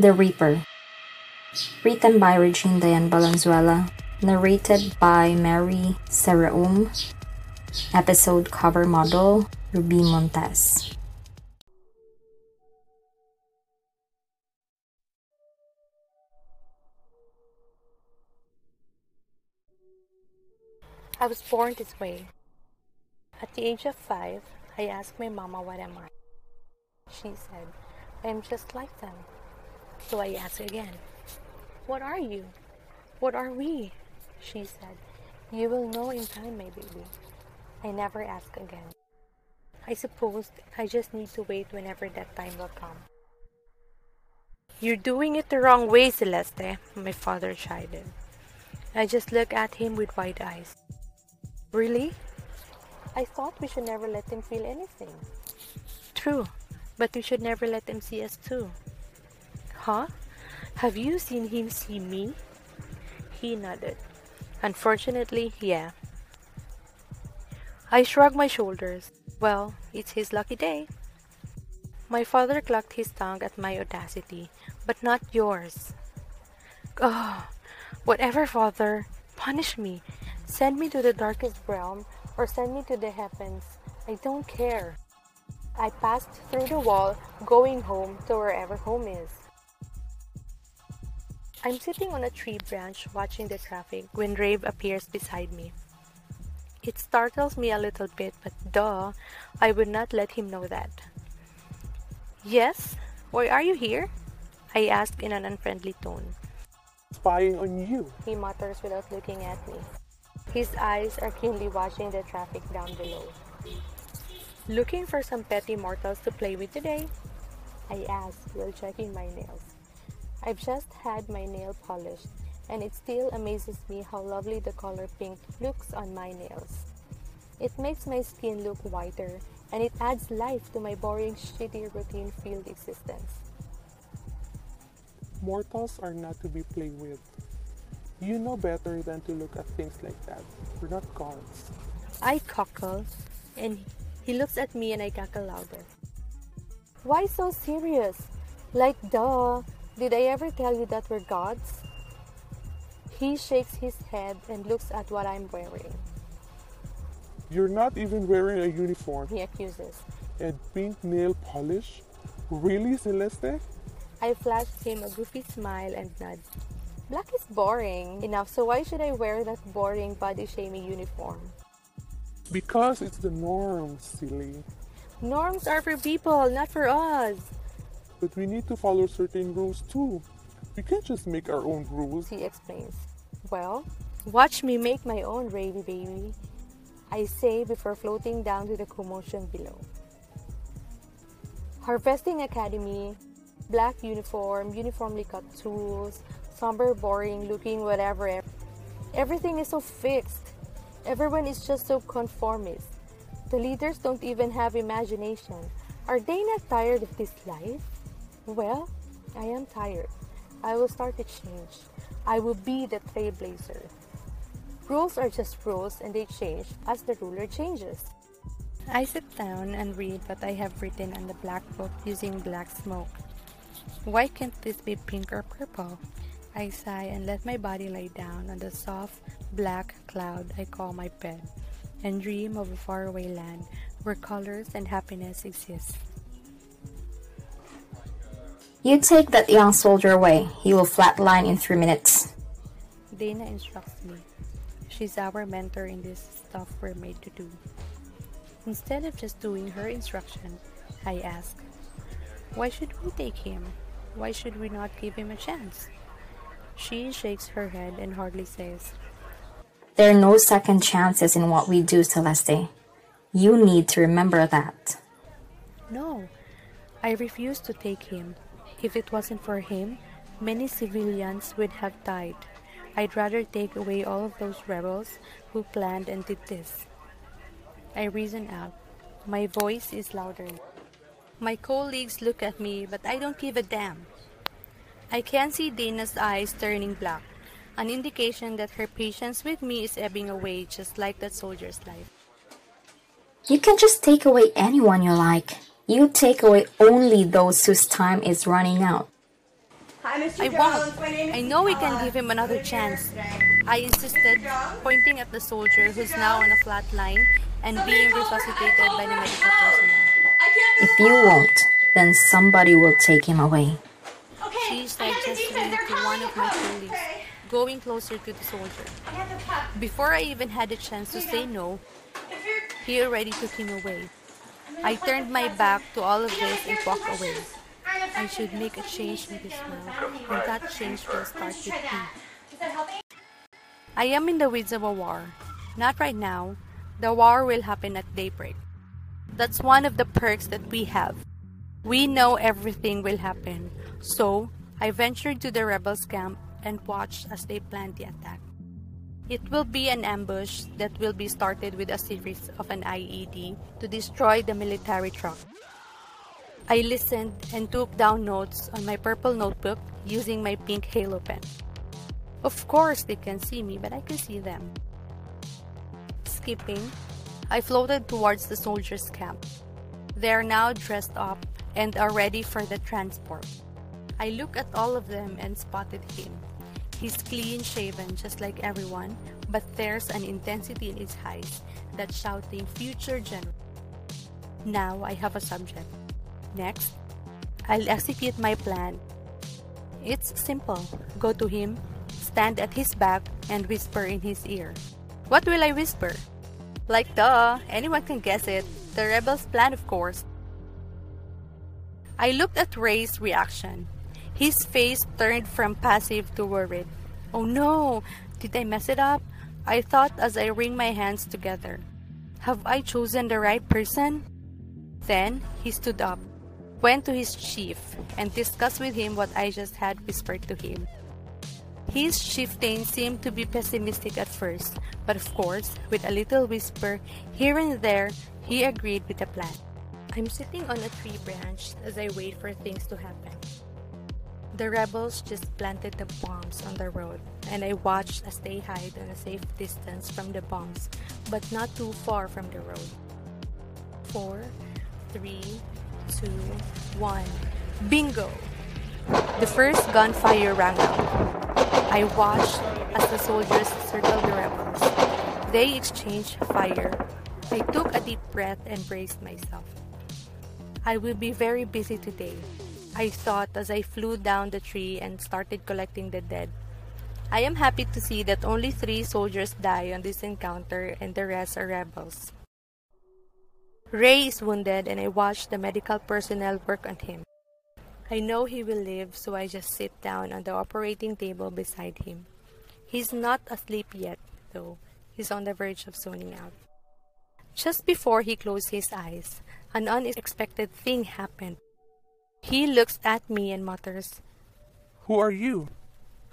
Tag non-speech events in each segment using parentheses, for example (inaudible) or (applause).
The Reaper. Written by Regine Diane Valenzuela. Narrated by Mary Saraum. Episode cover model Rubie Montes. I was born this way. At the age of five, I asked my mama what am I. She said, I am just like them. So I asked again, What are you? What are we? She said, You will know in time, my baby. I never asked again. I suppose I just need to wait whenever that time will come. You're doing it the wrong way, Celeste, my father chided. I just looked at him with wide eyes. Really? I thought we should never let him feel anything. True, but we should never let him see us too. Huh? Have you seen him see me? He nodded. Unfortunately, yeah. I shrugged my shoulders. Well, it's his lucky day. My father clucked his tongue at my audacity, but not yours. Oh, whatever, father, punish me. Send me to the darkest realm or send me to the heavens. I don't care. I passed through the wall, going home to wherever home is. I'm sitting on a tree branch watching the traffic when Rave appears beside me. It startles me a little bit, but duh, I would not let him know that. Yes? Why are you here? I ask in an unfriendly tone. Spying on you. He mutters without looking at me. His eyes are keenly watching the traffic down below. Looking for some petty mortals to play with today? I ask while checking my nails. I've just had my nail polished, and it still amazes me how lovely the color pink looks on my nails. It makes my skin look whiter, and it adds life to my boring, shitty, routine filled existence. Mortals are not to be played with. You know better than to look at things like that. We're not gods. I cackle, and he looks at me and I cackle louder. Why so serious? Like, duh. Did I ever tell you that we're gods? He shakes his head and looks at what I'm wearing. You're not even wearing a uniform. He accuses. And pink nail polish? Really, Celeste? I flashed him a goofy smile and nod. Black is boring enough, so why should I wear that boring body shaming uniform? Because it's the norm, silly. Norms are for people, not for us. But we need to follow certain rules too. We can't just make our own rules. He explains. Well, watch me make my own ravy baby. I say before floating down to the commotion below. Harvesting Academy, black uniform, uniformly cut tools, somber, boring looking, whatever. Everything is so fixed. Everyone is just so conformist. The leaders don't even have imagination. Are they not tired of this life? Well, I am tired. I will start to change. I will be the trailblazer. Rules are just rules and they change as the ruler changes. I sit down and read what I have written on the black book using black smoke. Why can't this be pink or purple? I sigh and let my body lie down on the soft, black cloud I call my bed and dream of a faraway land where colors and happiness exist. You take that young soldier away. He will flatline in three minutes. Dana instructs me. She's our mentor in this stuff we're made to do. Instead of just doing her instruction, I ask, Why should we take him? Why should we not give him a chance? She shakes her head and hardly says, There are no second chances in what we do, Celeste. You need to remember that. No, I refuse to take him. If it wasn't for him, many civilians would have died. I'd rather take away all of those rebels who planned and did this. I reason out. My voice is louder. My colleagues look at me, but I don't give a damn. I can see Dana's eyes turning black, an indication that her patience with me is ebbing away just like that soldier's life. You can just take away anyone you like. You take away only those whose time is running out. Hi, Mr. I Jones. won't. My name is I know we can give him another chance. I insisted, pointing at the soldier who's now on a flat line and being resuscitated by the medical personnel. If you won't, then somebody will take him away. Okay. She I said have the just to one of my the colleagues, going closer to the soldier. I have the cup. Before I even had a chance to say no, he already took him away. I turned my back to all of this and walked away. I should make a change with this world, and that change will start with me. I am in the weeds of a war. Not right now. The war will happen at daybreak. That's one of the perks that we have. We know everything will happen. So, I ventured to the rebels' camp and watched as they planned the attack. It will be an ambush that will be started with a series of an IED to destroy the military truck. I listened and took down notes on my purple notebook using my pink halo pen. Of course, they can see me, but I can see them. Skipping, I floated towards the soldiers' camp. They are now dressed up and are ready for the transport. I look at all of them and spotted him. He's clean shaven just like everyone, but there's an intensity in his eyes that's shouting future general. Now I have a subject. Next, I'll execute my plan. It's simple. Go to him, stand at his back, and whisper in his ear. What will I whisper? Like duh, anyone can guess it. The rebels' plan, of course. I looked at Ray's reaction. His face turned from passive to worried. Oh no, did I mess it up? I thought as I wring my hands together. Have I chosen the right person? Then he stood up, went to his chief, and discussed with him what I just had whispered to him. His chieftain seemed to be pessimistic at first, but of course, with a little whisper here and there, he agreed with the plan. I'm sitting on a tree branch as I wait for things to happen. The rebels just planted the bombs on the road, and I watched as they hide on a safe distance from the bombs, but not too far from the road. Four, three, two, one. Bingo! The first gunfire rang out. I watched as the soldiers circled the rebels. They exchanged fire. I took a deep breath and braced myself. I will be very busy today, I thought as I flew down the tree and started collecting the dead. I am happy to see that only three soldiers die on this encounter and the rest are rebels. Ray is wounded and I watch the medical personnel work on him. I know he will live, so I just sit down on the operating table beside him. He's not asleep yet, though. He's on the verge of zoning out. Just before he closed his eyes, an unexpected thing happened. He looks at me and mutters, Who are you?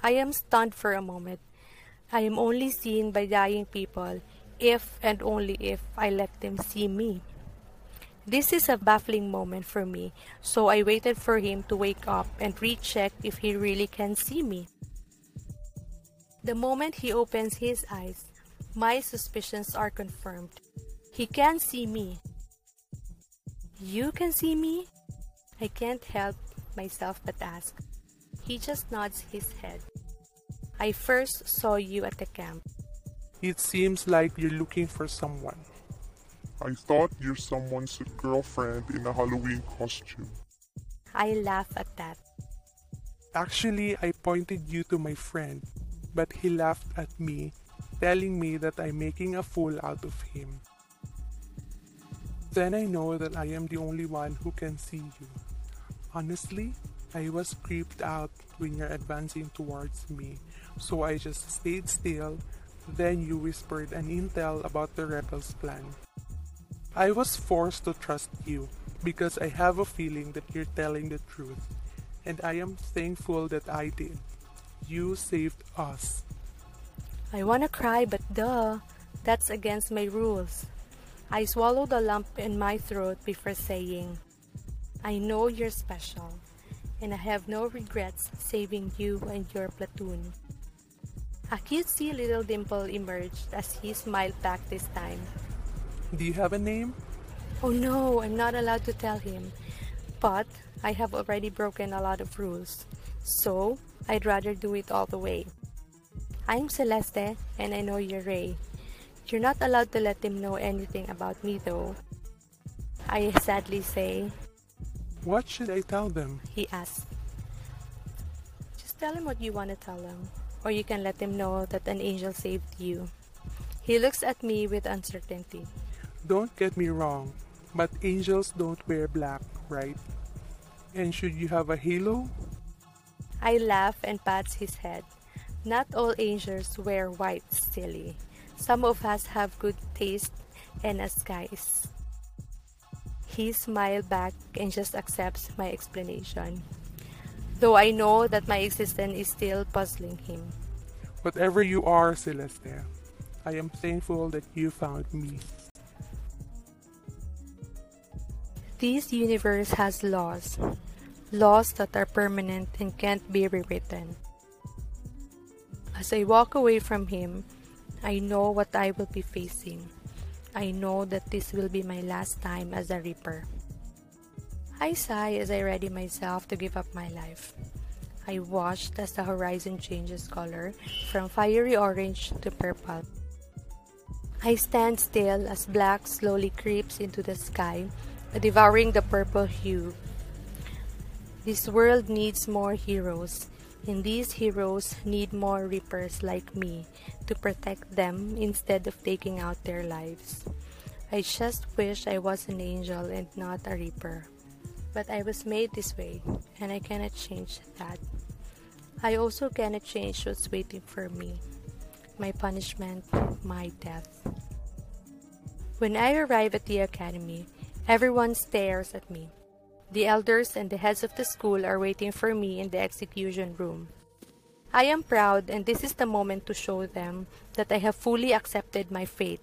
I am stunned for a moment. I am only seen by dying people if and only if I let them see me. This is a baffling moment for me, so I waited for him to wake up and recheck if he really can see me. The moment he opens his eyes, my suspicions are confirmed. He can see me. You can see me? I can't help myself but ask. He just nods his head. I first saw you at the camp. It seems like you're looking for someone. I thought you're someone's girlfriend in a Halloween costume. I laugh at that. Actually, I pointed you to my friend, but he laughed at me, telling me that I'm making a fool out of him. Then I know that I am the only one who can see you. Honestly, I was creeped out when you're advancing towards me, so I just stayed still. Then you whispered an intel about the rebels' plan. I was forced to trust you because I have a feeling that you're telling the truth, and I am thankful that I did. You saved us. I wanna cry, but duh, that's against my rules. I swallowed a lump in my throat before saying, I know you're special, and I have no regrets saving you and your platoon. A cutesy little dimple emerged as he smiled back this time. Do you have a name? Oh no, I'm not allowed to tell him. But I have already broken a lot of rules. So, I'd rather do it all the way. I'm Celeste, and I know you're Ray. You're not allowed to let them know anything about me, though. I sadly say, What should I tell them? he asked. Just tell him what you want to tell him, or you can let him know that an angel saved you. He looks at me with uncertainty. Don't get me wrong, but angels don't wear black, right? And should you have a halo? I laugh and pats his head. Not all angels wear white, silly. Some of us have good taste and a skies. He smiled back and just accepts my explanation. Though I know that my existence is still puzzling him. Whatever you are, Celeste, I am thankful that you found me. This universe has laws. Laws that are permanent and can't be rewritten. As I walk away from him, I know what I will be facing. I know that this will be my last time as a Reaper. I sigh as I ready myself to give up my life. I watched as the horizon changes color from fiery orange to purple. I stand still as black slowly creeps into the sky, devouring the purple hue. This world needs more heroes, and these heroes need more reapers like me to protect them instead of taking out their lives. I just wish I was an angel and not a reaper. But I was made this way, and I cannot change that. I also cannot change what's waiting for me my punishment, my death. When I arrive at the academy, everyone stares at me. The elders and the heads of the school are waiting for me in the execution room. I am proud, and this is the moment to show them that I have fully accepted my fate.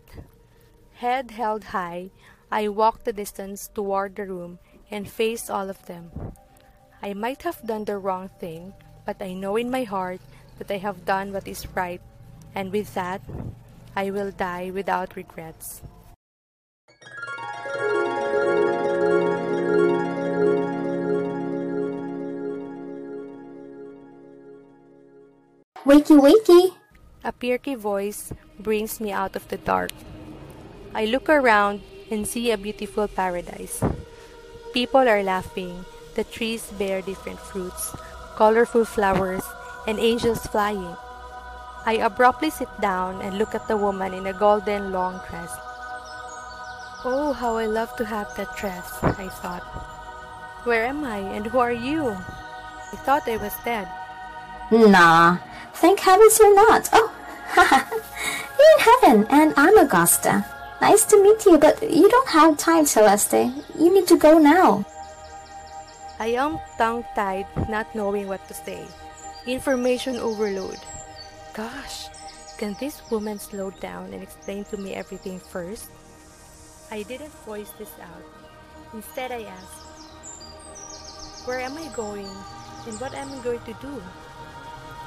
Head held high, I walk the distance toward the room and face all of them. I might have done the wrong thing, but I know in my heart that I have done what is right, and with that, I will die without regrets. Wakey, wakey! A perky voice brings me out of the dark. I look around and see a beautiful paradise. People are laughing, the trees bear different fruits, colorful flowers, and angels flying. I abruptly sit down and look at the woman in a golden long dress. Oh, how I love to have that dress, I thought. Where am I and who are you? I thought I was dead. Nah, thank heavens you're not. Oh, (laughs) haha. you're in heaven, and I'm Augusta. Nice to meet you, but you don't have time, Celeste. You need to go now. I am tongue tied, not knowing what to say. Information overload. Gosh, can this woman slow down and explain to me everything first? I didn't voice this out. Instead, I asked, Where am I going and what am I going to do?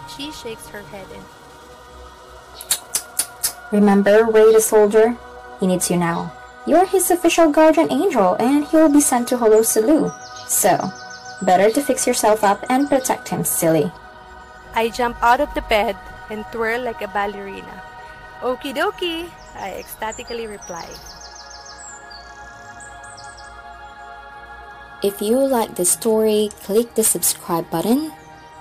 She shakes her head and Remember Ray the soldier? He needs you now. You're his official guardian angel, and he will be sent to Jolo Sulu. So, better to fix yourself up and protect him, silly. I jump out of the bed and twirl like a ballerina. Okie dokie, I ecstatically reply. If you like the story, click the subscribe button.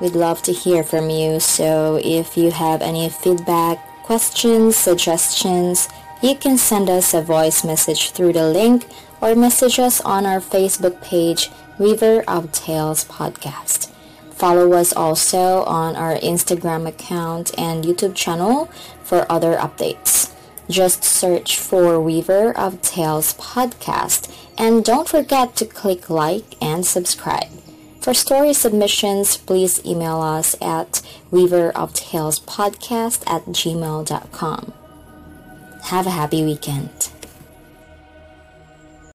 We'd love to hear from you, so if you have any feedback, questions, suggestions, you can send us a voice message through the link or message us on our Facebook page, Weaver of Tales Podcast. Follow us also on our Instagram account and YouTube channel for other updates. Just search for Weaver of Tales podcast and don't forget to click like and subscribe. For story submissions, please email us at weaveroftalespodcast at gmail.com. Have a happy weekend.